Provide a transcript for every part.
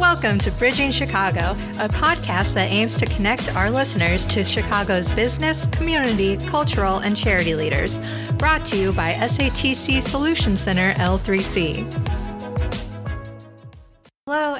Welcome to Bridging Chicago, a podcast that aims to connect our listeners to Chicago's business, community, cultural, and charity leaders. Brought to you by SATC Solution Center L3C.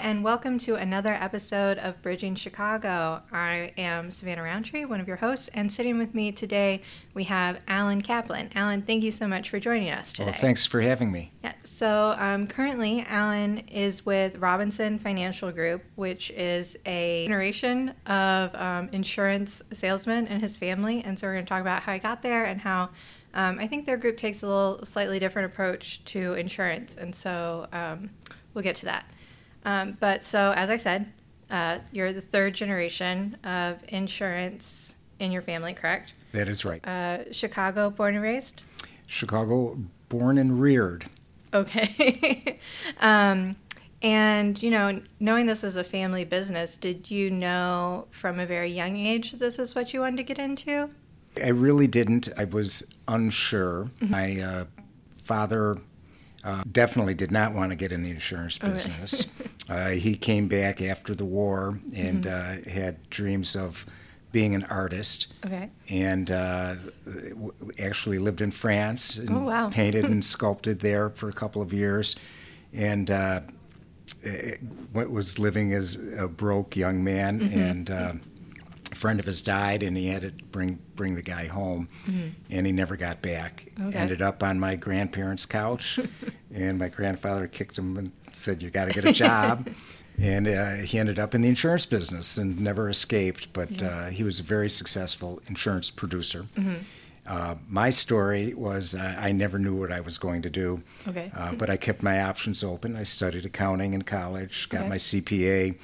And welcome to another episode of Bridging Chicago. I am Savannah Roundtree, one of your hosts, and sitting with me today we have Alan Kaplan. Alan, thank you so much for joining us today. Well, thanks for having me. Yeah, so um, currently Alan is with Robinson Financial Group, which is a generation of um, insurance salesmen and his family, and so we're going to talk about how he got there and how. Um, I think their group takes a little slightly different approach to insurance, and so um, we'll get to that. Um, but so, as I said, uh, you're the third generation of insurance in your family, correct? That is right. Uh, Chicago born and raised? Chicago born and reared. Okay. um, and, you know, knowing this is a family business, did you know from a very young age this is what you wanted to get into? I really didn't. I was unsure. Mm-hmm. My uh, father uh, definitely did not want to get in the insurance business. uh, he came back after the war and mm-hmm. uh, had dreams of being an artist. Okay. And uh, w- actually lived in France and oh, wow. painted and sculpted there for a couple of years. And uh, was living as a broke young man. Mm-hmm. And uh, a friend of his died, and he had to bring bring the guy home, mm-hmm. and he never got back. Okay. Ended up on my grandparents' couch, and my grandfather kicked him and said, "You got to get a job." and uh, he ended up in the insurance business and never escaped. But yeah. uh, he was a very successful insurance producer. Mm-hmm. Uh, my story was uh, I never knew what I was going to do, okay. Uh, but I kept my options open. I studied accounting in college, got okay. my CPA,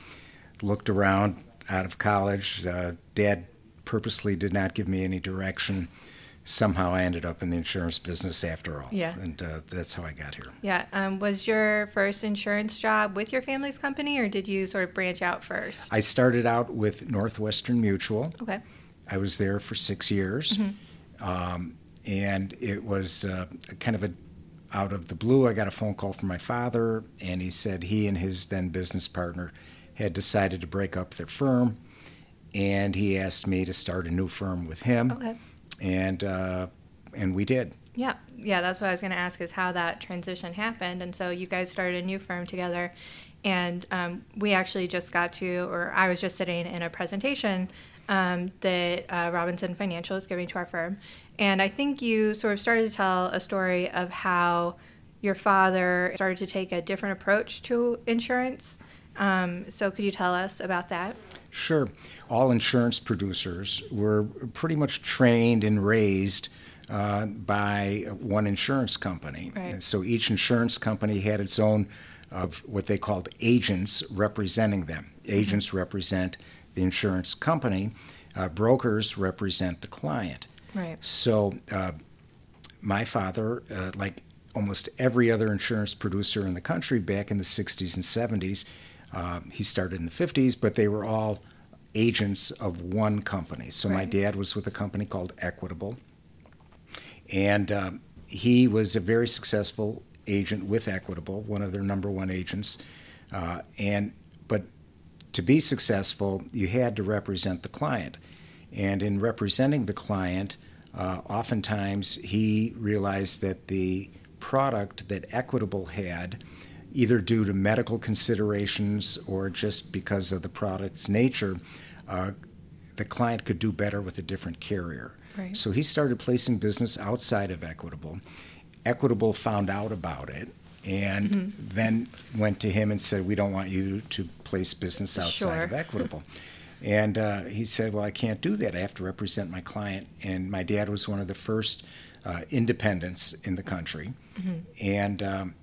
looked around, out of college. Uh, Dad purposely did not give me any direction. Somehow I ended up in the insurance business after all. Yeah. And uh, that's how I got here. Yeah. Um, was your first insurance job with your family's company, or did you sort of branch out first? I started out with Northwestern Mutual. Okay. I was there for six years. Mm-hmm. Um, and it was uh, kind of a out of the blue, I got a phone call from my father, and he said he and his then business partner had decided to break up their firm, and he asked me to start a new firm with him. Okay. And uh, and we did. Yeah, yeah. That's what I was going to ask is how that transition happened, and so you guys started a new firm together, and um, we actually just got to, or I was just sitting in a presentation um, that uh, Robinson Financial is giving to our firm, and I think you sort of started to tell a story of how your father started to take a different approach to insurance um, so, could you tell us about that? Sure. All insurance producers were pretty much trained and raised uh, by one insurance company. Right. And so each insurance company had its own of what they called agents representing them. Mm-hmm. Agents mm-hmm. represent the insurance company. Uh, brokers represent the client. Right. So uh, my father, uh, like almost every other insurance producer in the country back in the 60s and 70s, um, he started in the 50s, but they were all agents of one company. So right. my dad was with a company called Equitable, and um, he was a very successful agent with Equitable, one of their number one agents. Uh, and but to be successful, you had to represent the client, and in representing the client, uh, oftentimes he realized that the product that Equitable had either due to medical considerations or just because of the product's nature, uh, the client could do better with a different carrier. Right. So he started placing business outside of Equitable. Equitable found out about it and mm-hmm. then went to him and said, We don't want you to place business outside sure. of Equitable. and uh, he said, Well, I can't do that. I have to represent my client. And my dad was one of the first uh, independents in the country. Mm-hmm. And um,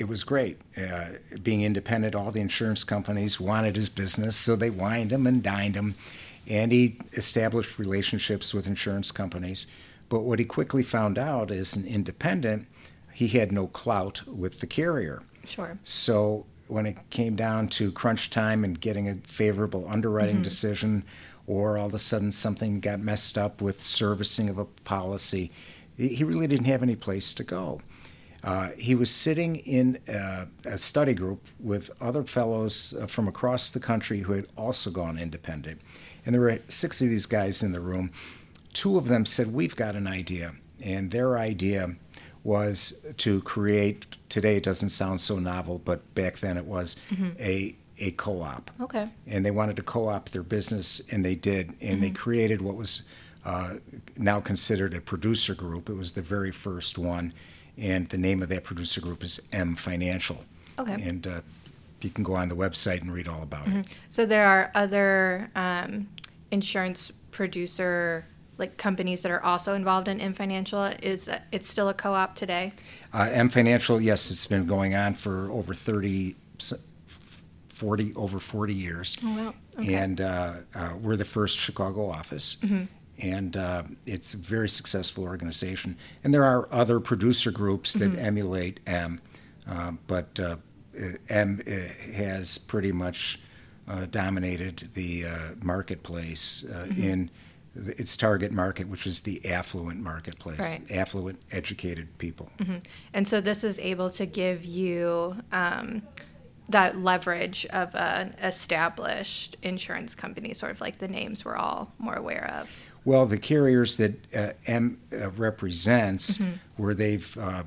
it was great. Uh, being independent, all the insurance companies wanted his business, so they wined him and dined him. And he established relationships with insurance companies. But what he quickly found out as an independent, he had no clout with the carrier. Sure. So when it came down to crunch time and getting a favorable underwriting mm-hmm. decision, or all of a sudden something got messed up with servicing of a policy, he really didn't have any place to go. Uh, he was sitting in a, a, study group with other fellows uh, from across the country who had also gone independent. And there were six of these guys in the room. Two of them said, We've got an idea. And their idea was to create, today it doesn't sound so novel, but back then it was, mm-hmm. a a co-op. Okay. And they wanted to co-op their business, and they did. And mm-hmm. they created what was uh, now considered a producer group. It was the very first one, and the name of that producer group is M Financial. Okay. And uh, you can go on the website and read all about mm-hmm. it. So there are other um, insurance producer like companies that are also involved in M Financial. Is it's still a co-op today? Uh, M Financial, yes, it's been going on for over 30, 40 over 40 years. Oh, wow. Okay. And uh, uh, we're the first Chicago office. Mm-hmm and uh, it's a very successful organization. And there are other producer groups that mm-hmm. emulate M, uh, but uh, M uh, has pretty much uh, dominated the uh, marketplace mm-hmm. in its target market, which is the affluent marketplace, right. affluent, educated people. Mm-hmm. And so this is able to give you. Um, that leverage of an established insurance company, sort of like the names we're all more aware of. Well, the carriers that uh, M uh, represents, mm-hmm. where they've uh,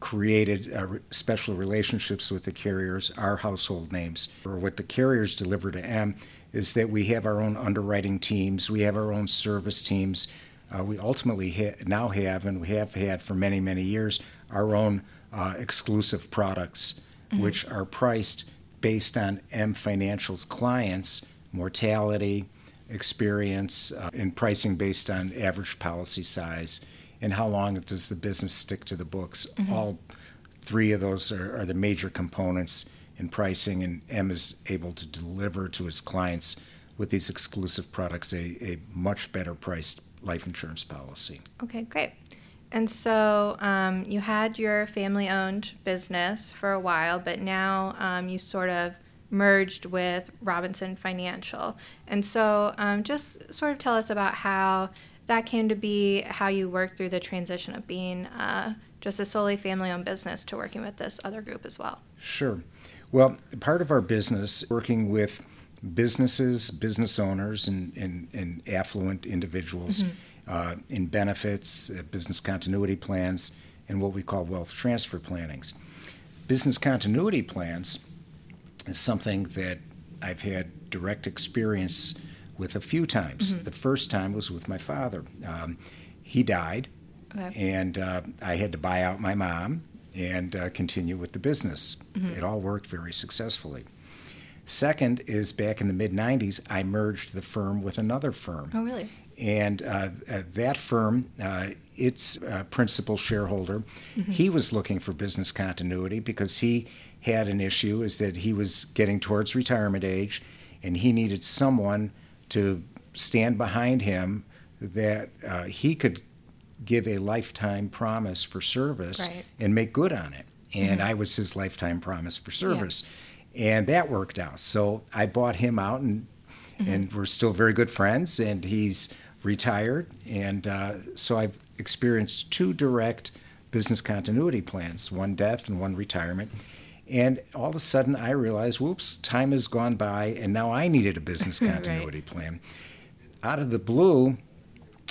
created uh, special relationships with the carriers, are household names. Or what the carriers deliver to M is that we have our own underwriting teams, we have our own service teams. Uh, we ultimately ha- now have, and we have had for many, many years, our own uh, exclusive products, mm-hmm. which are priced based on M Financial's clients' mortality, experience uh, in pricing based on average policy size and how long does the business stick to the books. Mm-hmm. All three of those are, are, the major components in pricing, and M is able to deliver to its clients with these exclusive products a, a much better priced life insurance policy. Okay, great. And so um, you had your family owned business for a while, but now um, you sort of merged with Robinson Financial. And so, um, just sort of tell us about how that came to be, how you worked through the transition of being uh, just a solely family owned business to working with this other group as well. Sure. Well, part of our business, working with businesses, business owners, and, and, and affluent individuals mm-hmm. uh, in benefits, uh, business continuity plans, and what we call wealth transfer plannings. Business continuity plans is something that I've had direct experience with a few times. Mm-hmm. The first time was with my father. Um, he died, okay. and uh, I had to buy out my mom and uh, continue with the business. Mm-hmm. It all worked very successfully. Second is back in the mid 90s, I merged the firm with another firm. Oh, really? And uh, uh that firm, uh, its uh, principal shareholder, mm-hmm. he was looking for business continuity because he had an issue is that he was getting towards retirement age and he needed someone to stand behind him that uh, he could give a lifetime promise for service right. and make good on it. And mm-hmm. I was his lifetime promise for service. Yeah. And that worked out. So I bought him out and mm-hmm. and we're still very good friends and he's retired and uh, so I've experienced two direct business continuity plans, one death and one retirement and all of a sudden, I realized, whoops, time has gone by, and now I needed a business continuity right. plan. Out of the blue,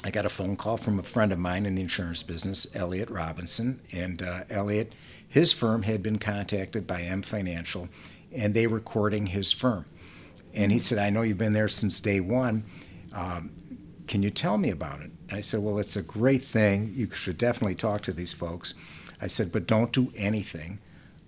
I got a phone call from a friend of mine in the insurance business, Elliot Robinson. And uh, Elliot, his firm had been contacted by M Financial, and they were courting his firm. And he said, I know you've been there since day one. Um, can you tell me about it? I said, Well, it's a great thing. You should definitely talk to these folks. I said, But don't do anything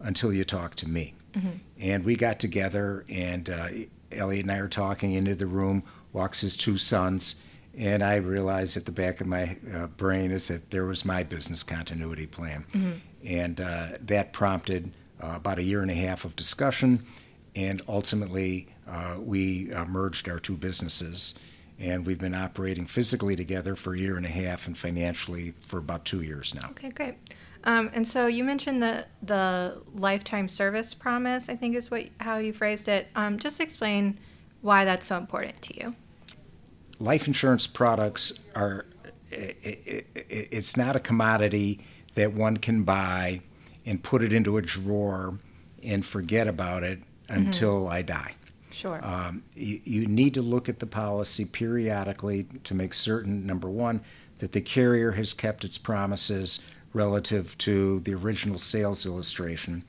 until you talk to me. Mm-hmm. And we got together, and uh, Elliot and I are talking into the room, walks his two sons, and I realized at the back of my uh, brain is that there was my business continuity plan. Mm-hmm. And uh, that prompted uh, about a year and a half of discussion, and ultimately uh, we uh, merged our two businesses. And we've been operating physically together for a year and a half and financially for about two years now. Okay, great. Um, and so you mentioned the the lifetime service promise. I think is what how you phrased it. Um, just explain why that's so important to you. Life insurance products are. It, it, it's not a commodity that one can buy and put it into a drawer and forget about it until I die. Sure. Um, you, you need to look at the policy periodically to make certain, number one, that the carrier has kept its promises relative to the original sales illustration.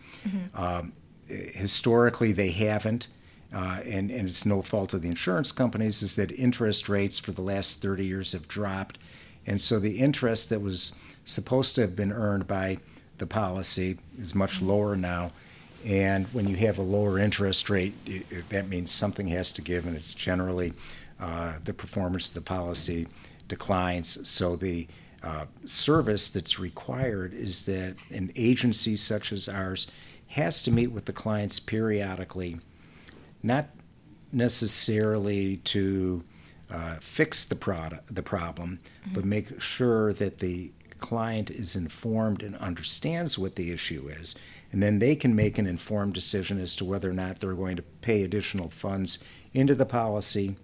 Um, historically, they haven't. Uh, and, and it's no fault of the insurance companies, is that interest rates for the last 30 years have dropped. And so the interest that was supposed to have been earned by the policy is much lower now. And when you have a lower interest rate, it, it- that means something has to give, and it's generally uh, the performance of the policy declines. So the uh, service that's required is that an agency such as ours has to meet with the clients periodically, not necessarily to uh, fix the product, the problem, but make sure that the client is informed and understands what the issue is, and then they can make an informed decision as to whether or not they're going to pay additional funds into the policy,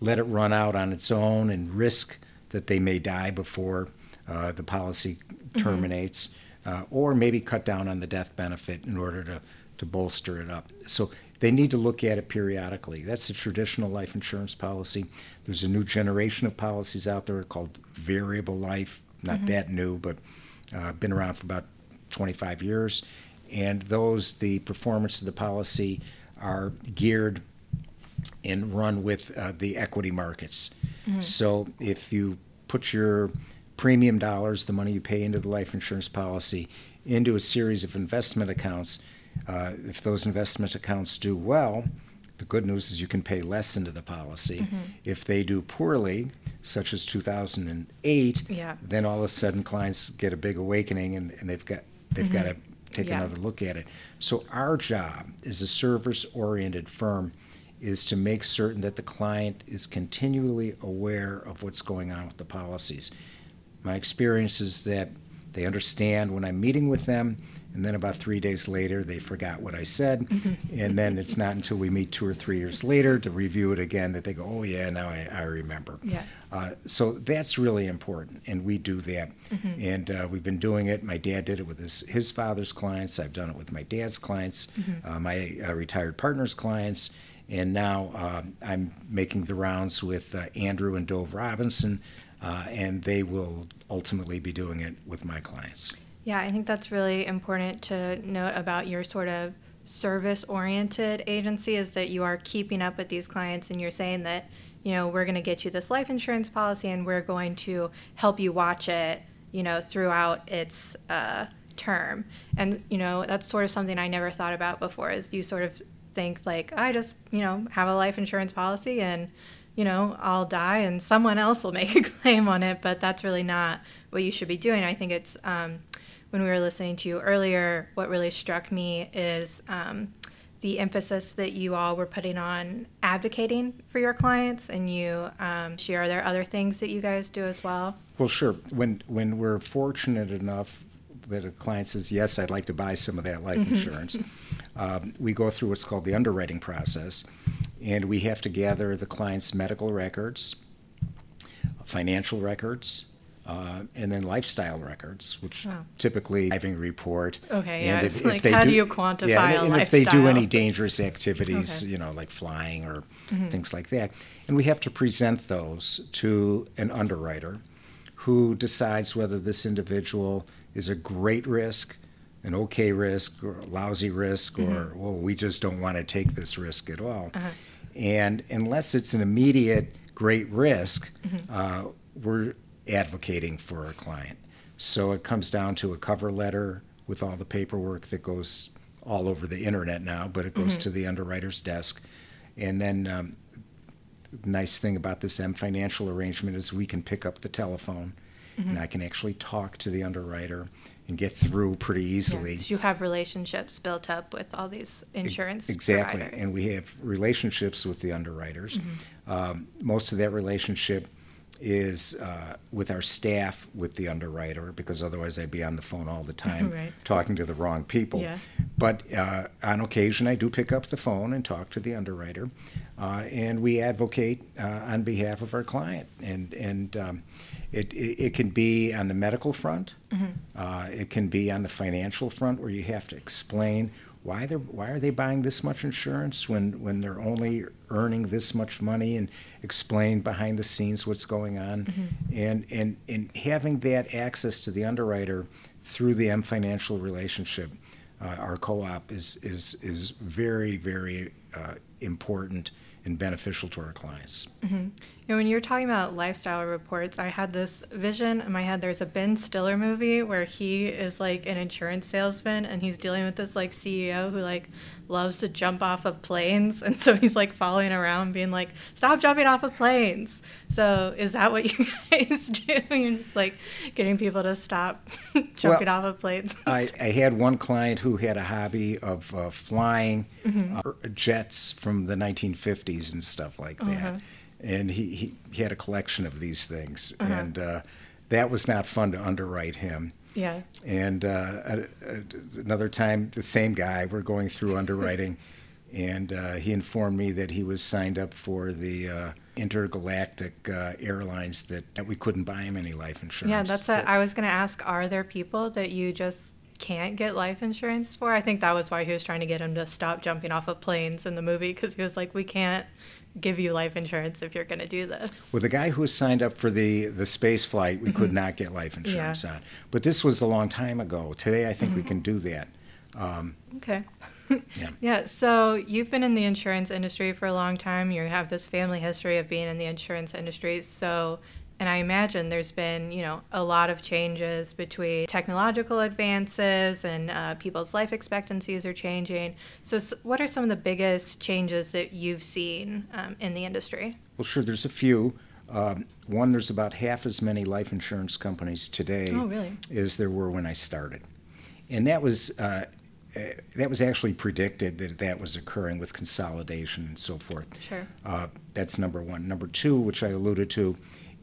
let it run out on its own, and risk that they may die before uh, the policy terminates, uh, or maybe cut down on the death benefit in order to, to bolster it up. So they need to look at it periodically. That's the traditional life insurance policy. There's a new generation of policies out there called variable life, not that new, but uh, been around for about 25 years. And those, the performance of the policy are geared and run with uh, the equity markets. So if you put your premium dollars, the money you pay into the life insurance policy, into a series of investment accounts, uh, if those investment accounts do well, the good news is you can pay less into the policy. If they do poorly, such as 2008, Yeah. then all of a sudden clients get a big awakening and, and they've got they've got to take Yeah. another look at it. So our job as a service-oriented firm is to make certain that the client is continually aware of what's going on with the policies. My experience is that they understand when I'm meeting with them, and then about three days later, they forgot what I said. and then it's not until we meet two or three years later to review it again that they go, oh, yeah, now I, I remember. Yeah. Uh, so that's really important, and we do that. And uh, we've been doing it. My dad did it with his, his father's clients. I've done it with my dad's clients, uh, my uh, retired partner's clients. And now um I'm making the rounds with uh, Andrew and Dove Robinson, uh, and they will ultimately be doing it with my clients. Yeah, I think that's really important to note about your sort of service oriented agency is that you are keeping up with these clients and you're saying that, you know, we're going to get you this life insurance policy and we're going to help you watch it, you know, throughout its uh, term. And, you know, that's sort of something I never thought about before is you sort of think like, I just, you know, have a life insurance policy and, you know, I'll die and someone else will make a claim on it, but that's really not what you should be doing. I think it's um, when we were listening to you earlier, what really struck me is um, the emphasis that you all were putting on advocating for your clients, and you um, share. Are there other things that you guys do as well? Well, sure. When when we're fortunate enough that a client says, "Yes, I'd like to buy some of that life insurance," um, we go through what's called the underwriting process, and we have to gather the client's medical records, financial records. Uh, and then lifestyle records, which Wow. typically driving report. Okay, And yeah, it's like, how do you quantify yeah, a and, and if they do any dangerous activities, Okay. you know, like flying or things like that, and we have to present those to an underwriter who decides whether this individual is a great risk, an okay risk, or a lousy risk, or mm-hmm. well, we just don't want to take this risk at all. Uh-huh. And unless it's an immediate great risk, mm-hmm. uh, we're advocating for our client. So it comes down to a cover letter with all the paperwork that goes all over the internet now, but it goes mm-hmm. to the underwriter's desk. And then um, nice thing about this M financial arrangement is we can pick up the telephone and I can actually talk to the underwriter and get through pretty easily. You have relationships built up with all these insurance Exactly, providers. Mm-hmm. and we have relationships with the underwriters. Um, most of that relationship is uh, with our staff with the underwriter because otherwise I'd be on the phone all the time Right. talking to the wrong people. Yeah. But uh, on occasion, I do pick up the phone and talk to the underwriter, uh, and we advocate uh, on behalf of our client. And and um, It, it, it can be on the medical front. Uh, it can be on the financial front where you have to explain why they're why are they buying this much insurance when when they're only earning this much money and explain behind the scenes what's going on. And and and having that access to the underwriter through the M Financial relationship, uh, our co-op is is is very very uh, important and beneficial to our clients. You know, when you're talking about lifestyle reports, I had this vision in my head. There's a Ben Stiller movie where he is like an insurance salesman and he's dealing with this like CEO who like loves to jump off of planes. And so he's like following around being like, stop jumping off of planes. So is that what you guys do? You're just like getting people to stop jumping off of planes. I, I had one client who had a hobby of uh, flying uh, jets from the 1950s and stuff like that. Uh-huh. And he, he, he had a collection of these things. And uh, that was not fun to underwrite him. yeah. And uh, another time, the same guy, we're going through underwriting, and uh, he informed me that he was signed up for the uh, intergalactic uh, airlines that, that we couldn't buy him any life insurance. Yeah, that's what I was going to ask. Are there people that you just can't get life insurance for? I think that was why he was trying to get him to stop jumping off of planes in the movie because he was like, we can't give you life insurance if you're going to do this. With the guy who was signed up for the, the space flight, we could not get life insurance on. But this was a long time ago. Today, I think we can do that. Um, Okay. Yeah. yeah. So you've been in the insurance industry for a long time. You have this family history of being in the insurance industry. So, and I imagine there's been, you know, a lot of changes between technological advances and uh, people's life expectancies are changing. So, s what are some of the biggest changes that you've seen um, in the industry? Well, sure, there's a few. Um, one, there's about half as many life insurance companies today Oh, really? as there were when I started. And that was, uh, uh, that was actually predicted that that was occurring with consolidation and so forth. Sure. Uh, that's number one. Number two, which I alluded to,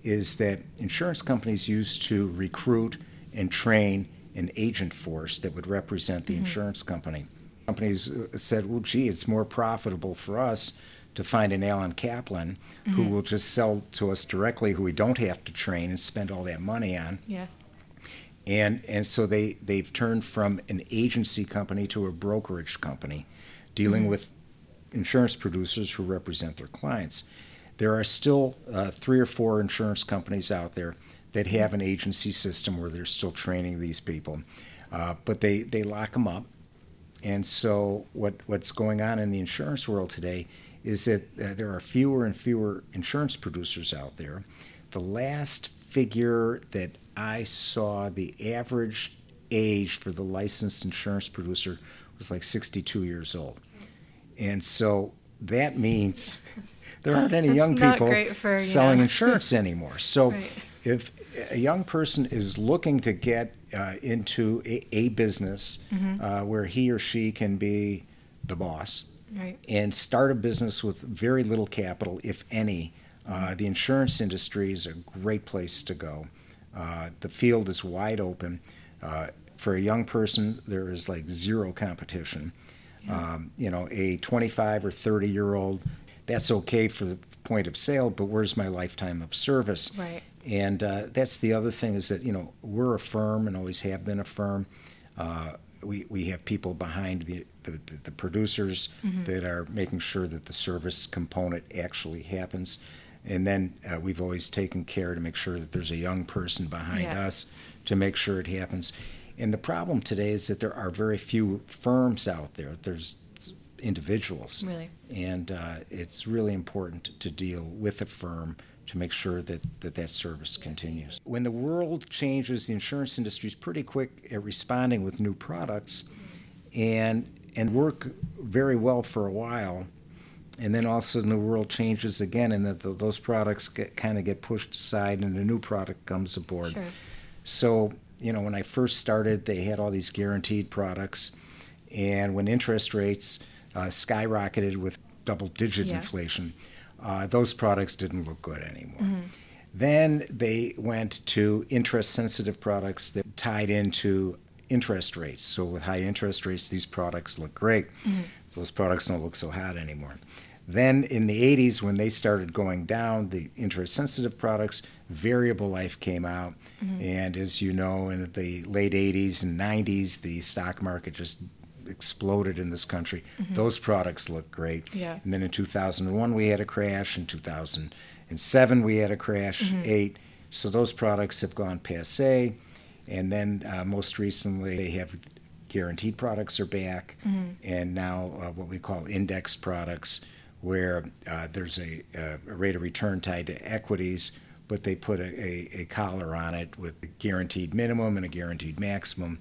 is that insurance companies used to recruit and train an agent force that would represent the mm-hmm. insurance company. Companies uh, said, well, gee, it's more profitable for us to find an Alan Kaplan who mm-hmm. will just sell to us directly, who we don't have to train and spend all that money on. Yeah. And, and so they, they've turned from an agency company to a brokerage company dealing mm-hmm. with insurance producers who represent their clients. There are still uh, three or four insurance companies out there that have an agency system where they're still training these people, uh, but they, they lock them up. And so what, what's going on in the insurance world today is that uh, there are fewer and fewer insurance producers out there. The last figure that I saw, the average age for the licensed insurance producer was like 62 years old. And so that means there aren't any young people for, selling yeah. insurance anymore. So Right. if a young person is looking to get uh, into a, a business Mm-hmm. uh, where he or she can be the boss Right. and start a business with very little capital, if any, uh, the insurance industry is a great place to go. Uh, the field is wide open. Uh, for a young person, there is like zero competition. Um, you know, a 25 or 30 year old, that's okay for the point of sale, but where's my lifetime of service? Right. And uh, that's the other thing is that, you know, we're a firm and always have been a firm. Uh, we, we have people behind the, the, the producers that are making sure that the service component actually happens. And then uh, we've always taken care to make sure that there's a young person behind Yeah. us to make sure it happens. And the problem today is that there are very few firms out there. There's individuals. Really. And uh, it's really important to deal with a firm to make sure that, that that service continues. When the world changes, the insurance industry is pretty quick at responding with new products and, and work very well for a while. And then all of a sudden the world changes again, and that th those products get, kind of get pushed aside, and a new product comes aboard. Sure. So, you know, when I first started, they had all these guaranteed products. And when interest rates uh, skyrocketed with double digit Yeah. inflation, uh, those products didn't look good anymore. Mm-hmm. Then they went to interest sensitive products that tied into interest rates. So, with high interest rates, these products look great. Those products don't look so hot anymore. Then in the 80s, when they started going down, the interest sensitive products, variable life came out. Mm-hmm. And as you know, in the late 80s and 90s, the stock market just exploded in this country. Mm-hmm. Those products look great. Yeah. And then in 2001, we had a crash. In 2007, we had a crash, mm-hmm. eight. So those products have gone passe. And then uh, most recently, they have guaranteed products are back, mm-hmm. and now uh, what we call index products, where uh, there's a, a, rate of return tied to equities, but they put a, a, a, collar on it with a guaranteed minimum and a guaranteed maximum,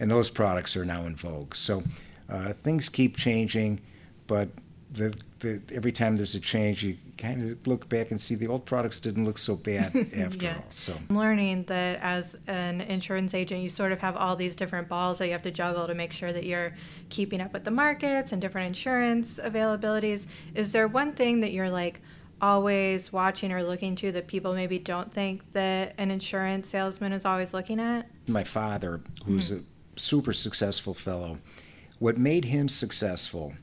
and those products are now in vogue. So uh, things keep changing, but the, the, every time there's a change, you kind of look back and see the old products didn't look so bad after yeah. all. So I'm learning that as an insurance agent, you sort of have all these different balls that you have to juggle to make sure that you're keeping up with the markets and different insurance availabilities. Is there one thing that you're like always watching or looking to that people maybe don't think that an insurance salesman is always looking at? My father, who's mm-hmm. a super successful fellow, what made him successful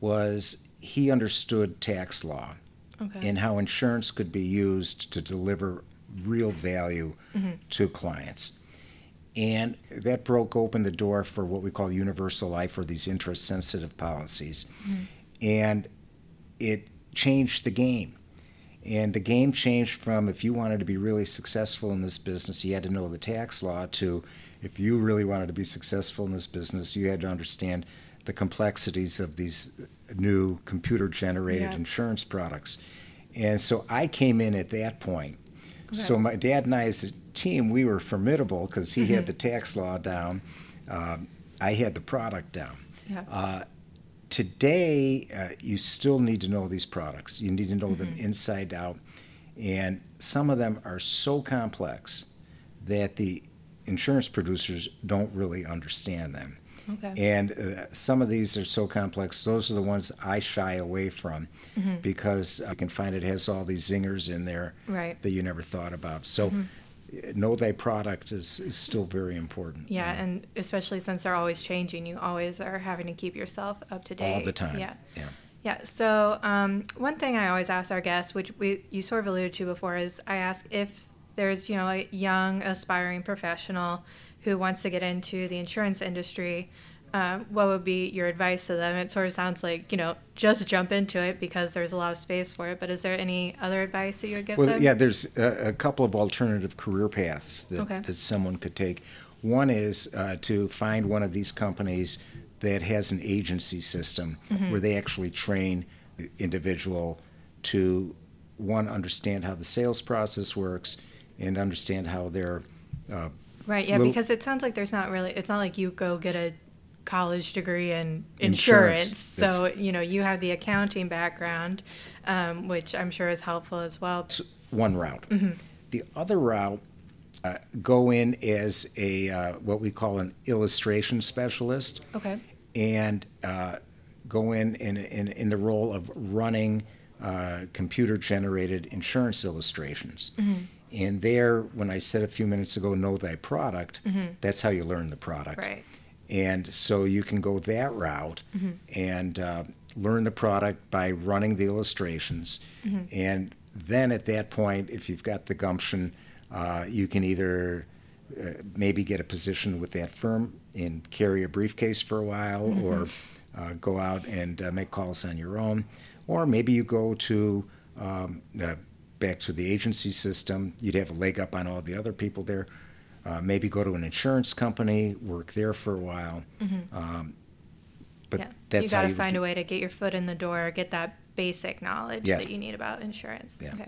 was he understood tax law okay. and how insurance could be used to deliver real value mm-hmm. to clients. And that broke open the door for what we call universal life or these interest sensitive policies. Mm-hmm. And it changed the game. And the game changed from if you wanted to be really successful in this business, you had to know the tax law, to if you really wanted to be successful in this business, you had to understand the complexities of these new computer generated yeah. insurance products. And so I came in at that point. Okay. So my dad and I, as a team, we were formidable because he mm-hmm. had the tax law down. Um, I had the product down. Yeah. Uh, today, uh, you still need to know these products. You need to know mm-hmm. them inside out. And some of them are so complex that the insurance producers don't really understand them. Okay. And uh, some of these are so complex. Those are the ones I shy away from mm-hmm. because I can find it has all these zingers in there right. that you never thought about. So. Mm-hmm. Know thy product is, is still very important. Yeah, yeah, and especially since they're always changing, you always are having to keep yourself up to date. All the time. Yeah. Yeah. Yeah. So um, one thing I always ask our guests, which we you sort of alluded to before, is I ask if there's you know a young aspiring professional who wants to get into the insurance industry uh, what would be your advice to them? It sort of sounds like you know just jump into it because there's a lot of space for it. But is there any other advice that you would give well, them? yeah, there's a, a, couple of alternative career paths that, okay. that someone could take. One is uh, to find one of these companies that has an agency system mm-hmm. where they actually train the individual to one understand how the sales process works and understand how their uh, right yeah little, because it sounds like there's not really it's not like you go get a college degree in insurance. insurance. So, you know, you have the accounting background, um, which I'm sure is helpful as well. It's one route. Mm-hmm. The other route, uh, go in as a uh, what we call an illustration specialist. Okay. And uh, go in in, in in the role of running uh, computer generated insurance illustrations. Mm-hmm. And there, when I said a few minutes ago, know thy product, mm-hmm. that's how you learn the product. Right. And so you can go that route mm-hmm. and uh, learn the product by running the illustrations. Mm-hmm. And then at that point, if you've got the gumption, uh, you can either uh, maybe get a position with that firm and carry a briefcase for a while mm-hmm. or uh, go out and uh, make calls on your own. Or maybe you go to um, back to the agency system. You'd have a leg up on all the other people there uh, maybe go to an insurance company, work there for a while. Mm-hmm. Um, but yeah. that's you got to find a way to get your foot in the door, get that basic knowledge yeah. that you need about insurance. Yeah. Okay.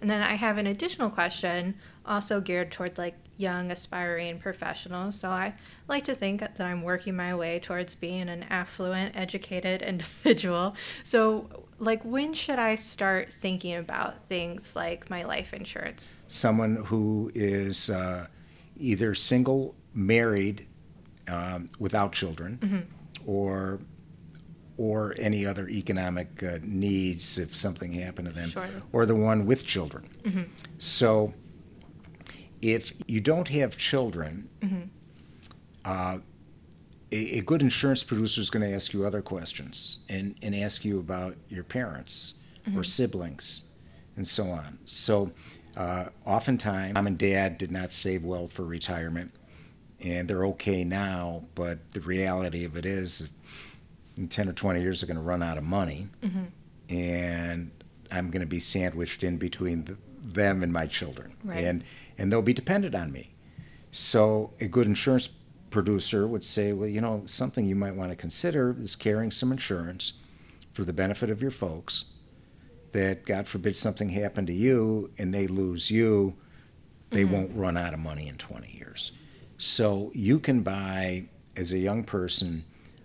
And then I have an additional question, also geared toward like young aspiring professionals. So I like to think that I'm working my way towards being an affluent, educated individual. So like when should I start thinking about things like my life insurance? Someone who is uh, either single, married, um, without children, mm-hmm. or or any other economic uh, needs if something happened to them, sure. or the one with children. Mm-hmm. So, if you don't have children, mm-hmm. uh, a, a good insurance producer is going to ask you other questions and, and ask you about your parents mm-hmm. or siblings and so on. So, uh, oftentimes, mom and dad did not save well for retirement, and they're okay now, but the reality of it is, in 10 or 20 years, they're going to run out of money, mm-hmm. and I'm going to be sandwiched in between the, them and my children. Right. And, and they'll be dependent on me. So, a good insurance producer would say, well, you know, something you might want to consider is carrying some insurance for the benefit of your folks that God forbid something happened to you and they lose you, they mm-hmm. won't run out of money in 20 years. So you can buy, as a young person,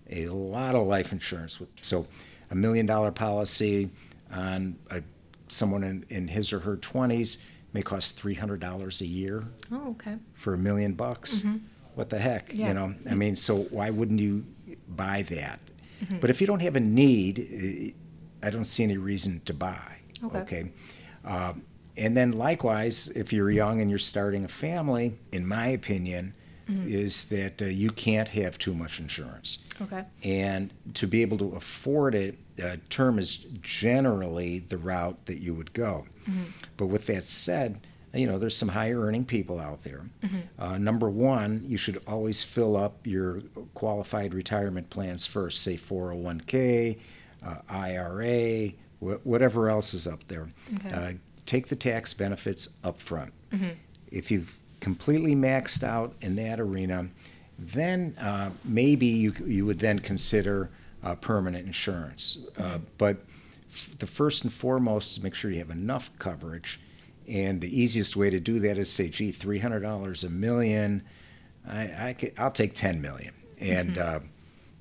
a lot of life insurance. With, so a million dollar policy on a, someone in, in his or her 20s may cost $300 a year. Oh, okay. For a million bucks. Mm-hmm. What the heck? Yeah. You know, I mean, so why wouldn't you buy that? Mm-hmm. But if you don't have a need, I don't see any reason to buy. Okay. okay? Uh, and then likewise, if you're young and you're starting a family, in my opinion, mm-hmm. is that uh, you can't have too much insurance. Okay. And to be able to afford it, uh, term is generally the route that you would go. Mm-hmm. But with that said, you know, there's some higher earning people out there. Mm-hmm. Uh, number one, you should always fill up your qualified retirement plans first, say 401k, uh, IRA, wh- whatever else is up there. Okay. Uh, take the tax benefits up front. Mm-hmm. If you've completely maxed out in that arena, then uh, maybe you, you would then consider uh, permanent insurance. Uh, mm-hmm. but f- the first and foremost is make sure you have enough coverage. And the easiest way to do that is say, gee, $300 a million, I, I could, I'll take 10 million. And, mm-hmm. uh,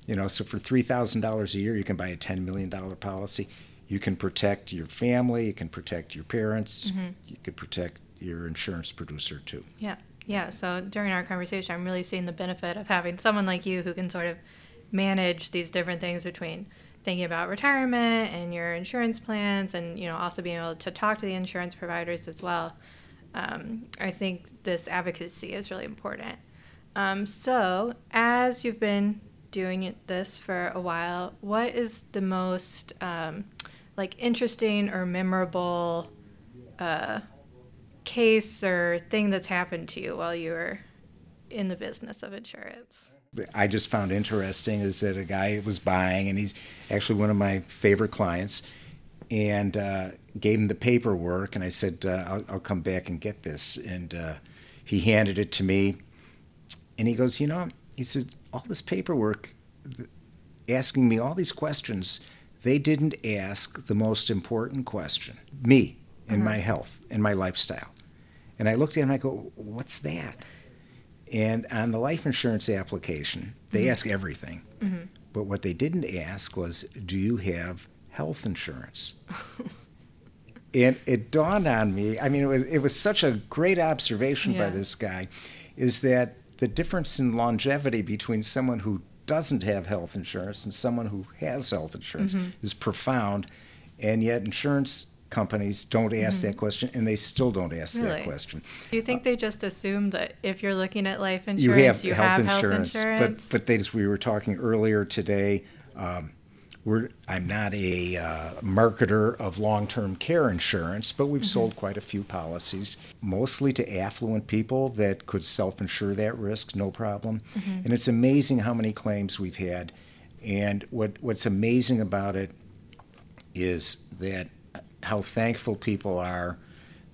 you know, so for $3,000 a year, you can buy a $10 million policy you can protect your family, you can protect your parents, mm-hmm. you could protect your insurance producer too. Yeah. Yeah. So during our conversation, I'm really seeing the benefit of having someone like you who can sort of manage these different things between thinking about retirement and your insurance plans and, you know, also being able to talk to the insurance providers as well. Um, I think this advocacy is really important. Um, so, as you've been doing this for a while, what is the most um, like interesting or memorable uh, case or thing that's happened to you while you were in the business of insurance? I just found interesting is that a guy was buying, and he's actually one of my favorite clients, and uh, gave him the paperwork, and I said, uh, I'll, I'll, come back and get this," and uh, he handed it to me, and he goes, "You know," he said, "all this paperwork, asking me all these questions." they didn't ask the most important question me and mm-hmm. my health and my lifestyle. And I looked at him and I go, What's that? And on the life insurance application, they mm-hmm. ask everything. Mm-hmm. But what they didn't ask was, Do you have health insurance? and it dawned on me, I mean, it was, it was such a great observation yeah. by this guy, is that the difference in longevity between someone who doesn't have health insurance and someone who has health insurance mm-hmm. is profound. And yet, insurance companies don't ask mm-hmm. that question, and they still don't ask really? that question. Do you think they just assume that if you're looking at life insurance, you have, you health, have insurance, health insurance? But, but as we were talking earlier today, um, we're, I'm not a uh, marketer of long term care insurance, but we've mm-hmm. sold quite a few policies, mostly to affluent people that could self insure that risk, no problem. Mm-hmm. And it's amazing how many claims we've had. And what, what's amazing about it is that how thankful people are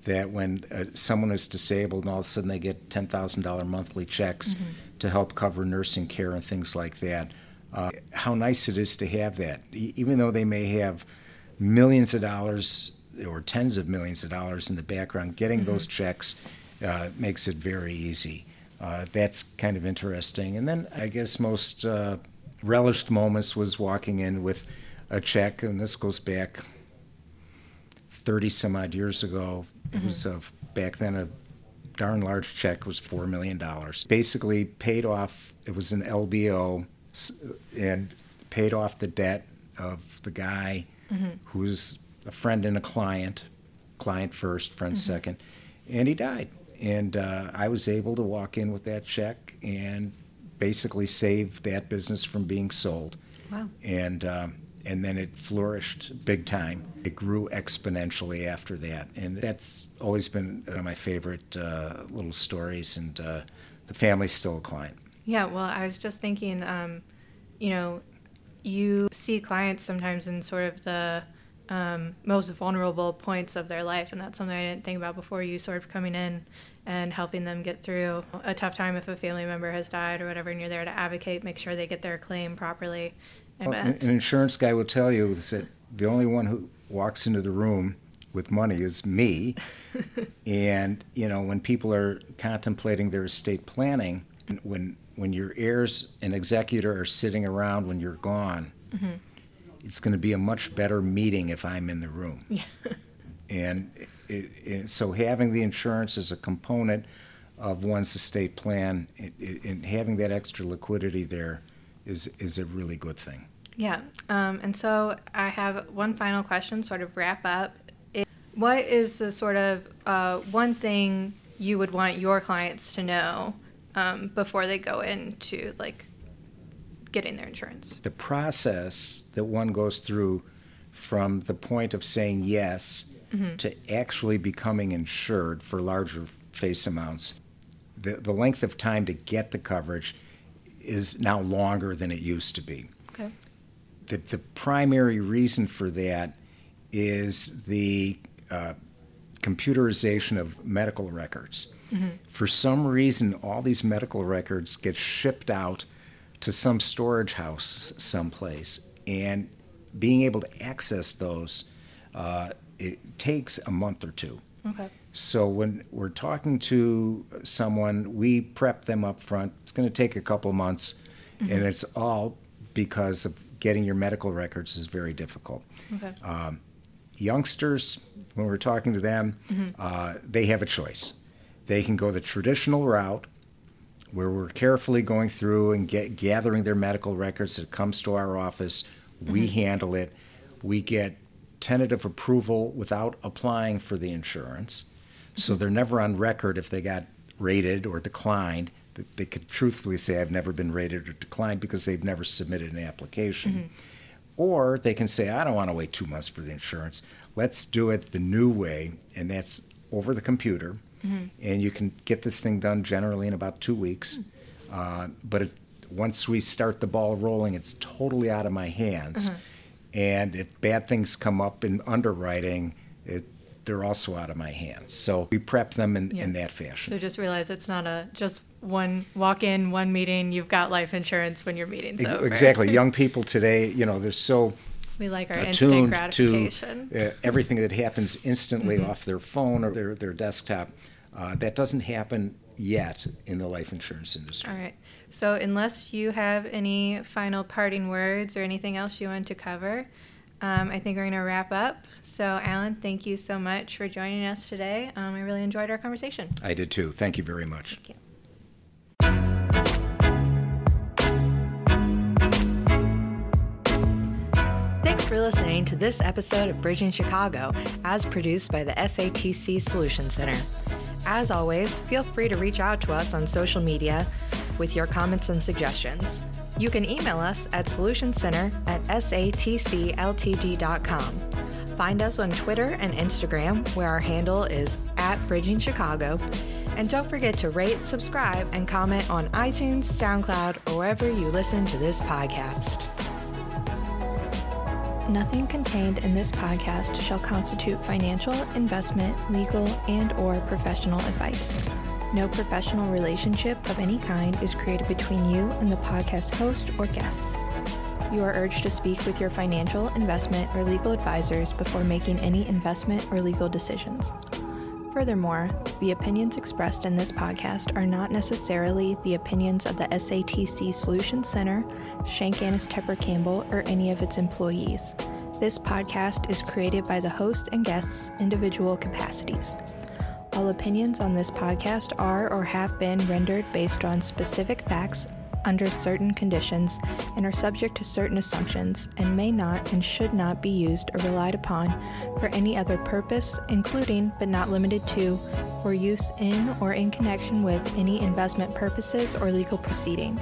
that when uh, someone is disabled and all of a sudden they get $10,000 monthly checks mm-hmm. to help cover nursing care and things like that uh, how nice it is to have that. E- even though they may have millions of dollars or tens of millions of dollars in the background, getting mm-hmm. those checks uh, makes it very easy. Uh, that's kind of interesting. And then I guess most uh, relished moments was walking in with a check, and this goes back 30 some odd years ago. Mm-hmm. It was a, back then a darn large check was $4 million. Basically paid off, it was an LBO and paid off the debt of the guy mm-hmm. who's a friend and a client, client first, friend mm-hmm. second, and he died. And uh, I was able to walk in with that check and basically save that business from being sold. Wow. And um, and then it flourished big time. It grew exponentially after that, and that's always been one of my favorite uh, little stories. And uh, the family's still a client. Yeah, well, I was just thinking, um, you know, you see clients sometimes in sort of the um, most vulnerable points of their life, and that's something I didn't think about before. You sort of coming in and helping them get through a tough time if a family member has died or whatever, and you're there to advocate, make sure they get their claim properly. Well, an insurance guy will tell you that the only one who walks into the room with money is me. and you know, when people are contemplating their estate planning, when when your heirs and executor are sitting around when you're gone, mm-hmm. it's going to be a much better meeting if I'm in the room. Yeah. and it, it, so having the insurance as a component of one's estate plan and having that extra liquidity there is is a really good thing. Yeah, um, and so I have one final question, sort of wrap up. What is the sort of uh, one thing you would want your clients to know um, before they go into like getting their insurance? The process that one goes through from the point of saying yes mm-hmm. to actually becoming insured for larger face amounts, the, the length of time to get the coverage is now longer than it used to be. The primary reason for that is the uh, computerization of medical records. Mm-hmm. For some reason, all these medical records get shipped out to some storage house someplace, and being able to access those uh, it takes a month or two. Okay. So when we're talking to someone, we prep them up front. It's going to take a couple months, mm-hmm. and it's all because of getting your medical records is very difficult. Okay. Um, youngsters, when we're talking to them, mm-hmm. uh, they have a choice. They can go the traditional route, where we're carefully going through and get, gathering their medical records. It comes to our office, we mm-hmm. handle it, we get tentative approval without applying for the insurance. So they're never on record if they got rated or declined. They could truthfully say, I've never been rated or declined because they've never submitted an application. Mm-hmm. Or they can say, I don't want to wait two months for the insurance. Let's do it the new way, and that's over the computer. Mm-hmm. And you can get this thing done generally in about two weeks. Mm-hmm. Uh, but it, once we start the ball rolling, it's totally out of my hands. Uh-huh. And if bad things come up in underwriting, it, they're also out of my hands. So we prep them in, yeah. in that fashion. So just realize it's not a just one walk in, one meeting, you've got life insurance when your meeting's over. Exactly. Young people today, you know, they're so we like our instant gratification. To, uh, everything that happens instantly mm-hmm. off their phone or their, their desktop. Uh, that doesn't happen yet in the life insurance industry. All right. So, unless you have any final parting words or anything else you want to cover, um, I think we're going to wrap up. So, Alan, thank you so much for joining us today. Um, I really enjoyed our conversation. I did too. Thank you very much. Thanks for listening to this episode of Bridging Chicago, as produced by the SATC Solution Center. As always, feel free to reach out to us on social media with your comments and suggestions. You can email us at solutioncenter at satcltd.com. Find us on Twitter and Instagram, where our handle is at Bridging Chicago. And don't forget to rate, subscribe, and comment on iTunes, SoundCloud, or wherever you listen to this podcast. Nothing contained in this podcast shall constitute financial, investment, legal, and or professional advice. No professional relationship of any kind is created between you and the podcast host or guests. You are urged to speak with your financial, investment, or legal advisors before making any investment or legal decisions. Furthermore, the opinions expressed in this podcast are not necessarily the opinions of the SATC Solutions Center, Shank Annis Tepper Campbell, or any of its employees. This podcast is created by the host and guests' individual capacities. All opinions on this podcast are or have been rendered based on specific facts under certain conditions and are subject to certain assumptions and may not and should not be used or relied upon for any other purpose, including but not limited to, for use in or in connection with any investment purposes or legal proceeding.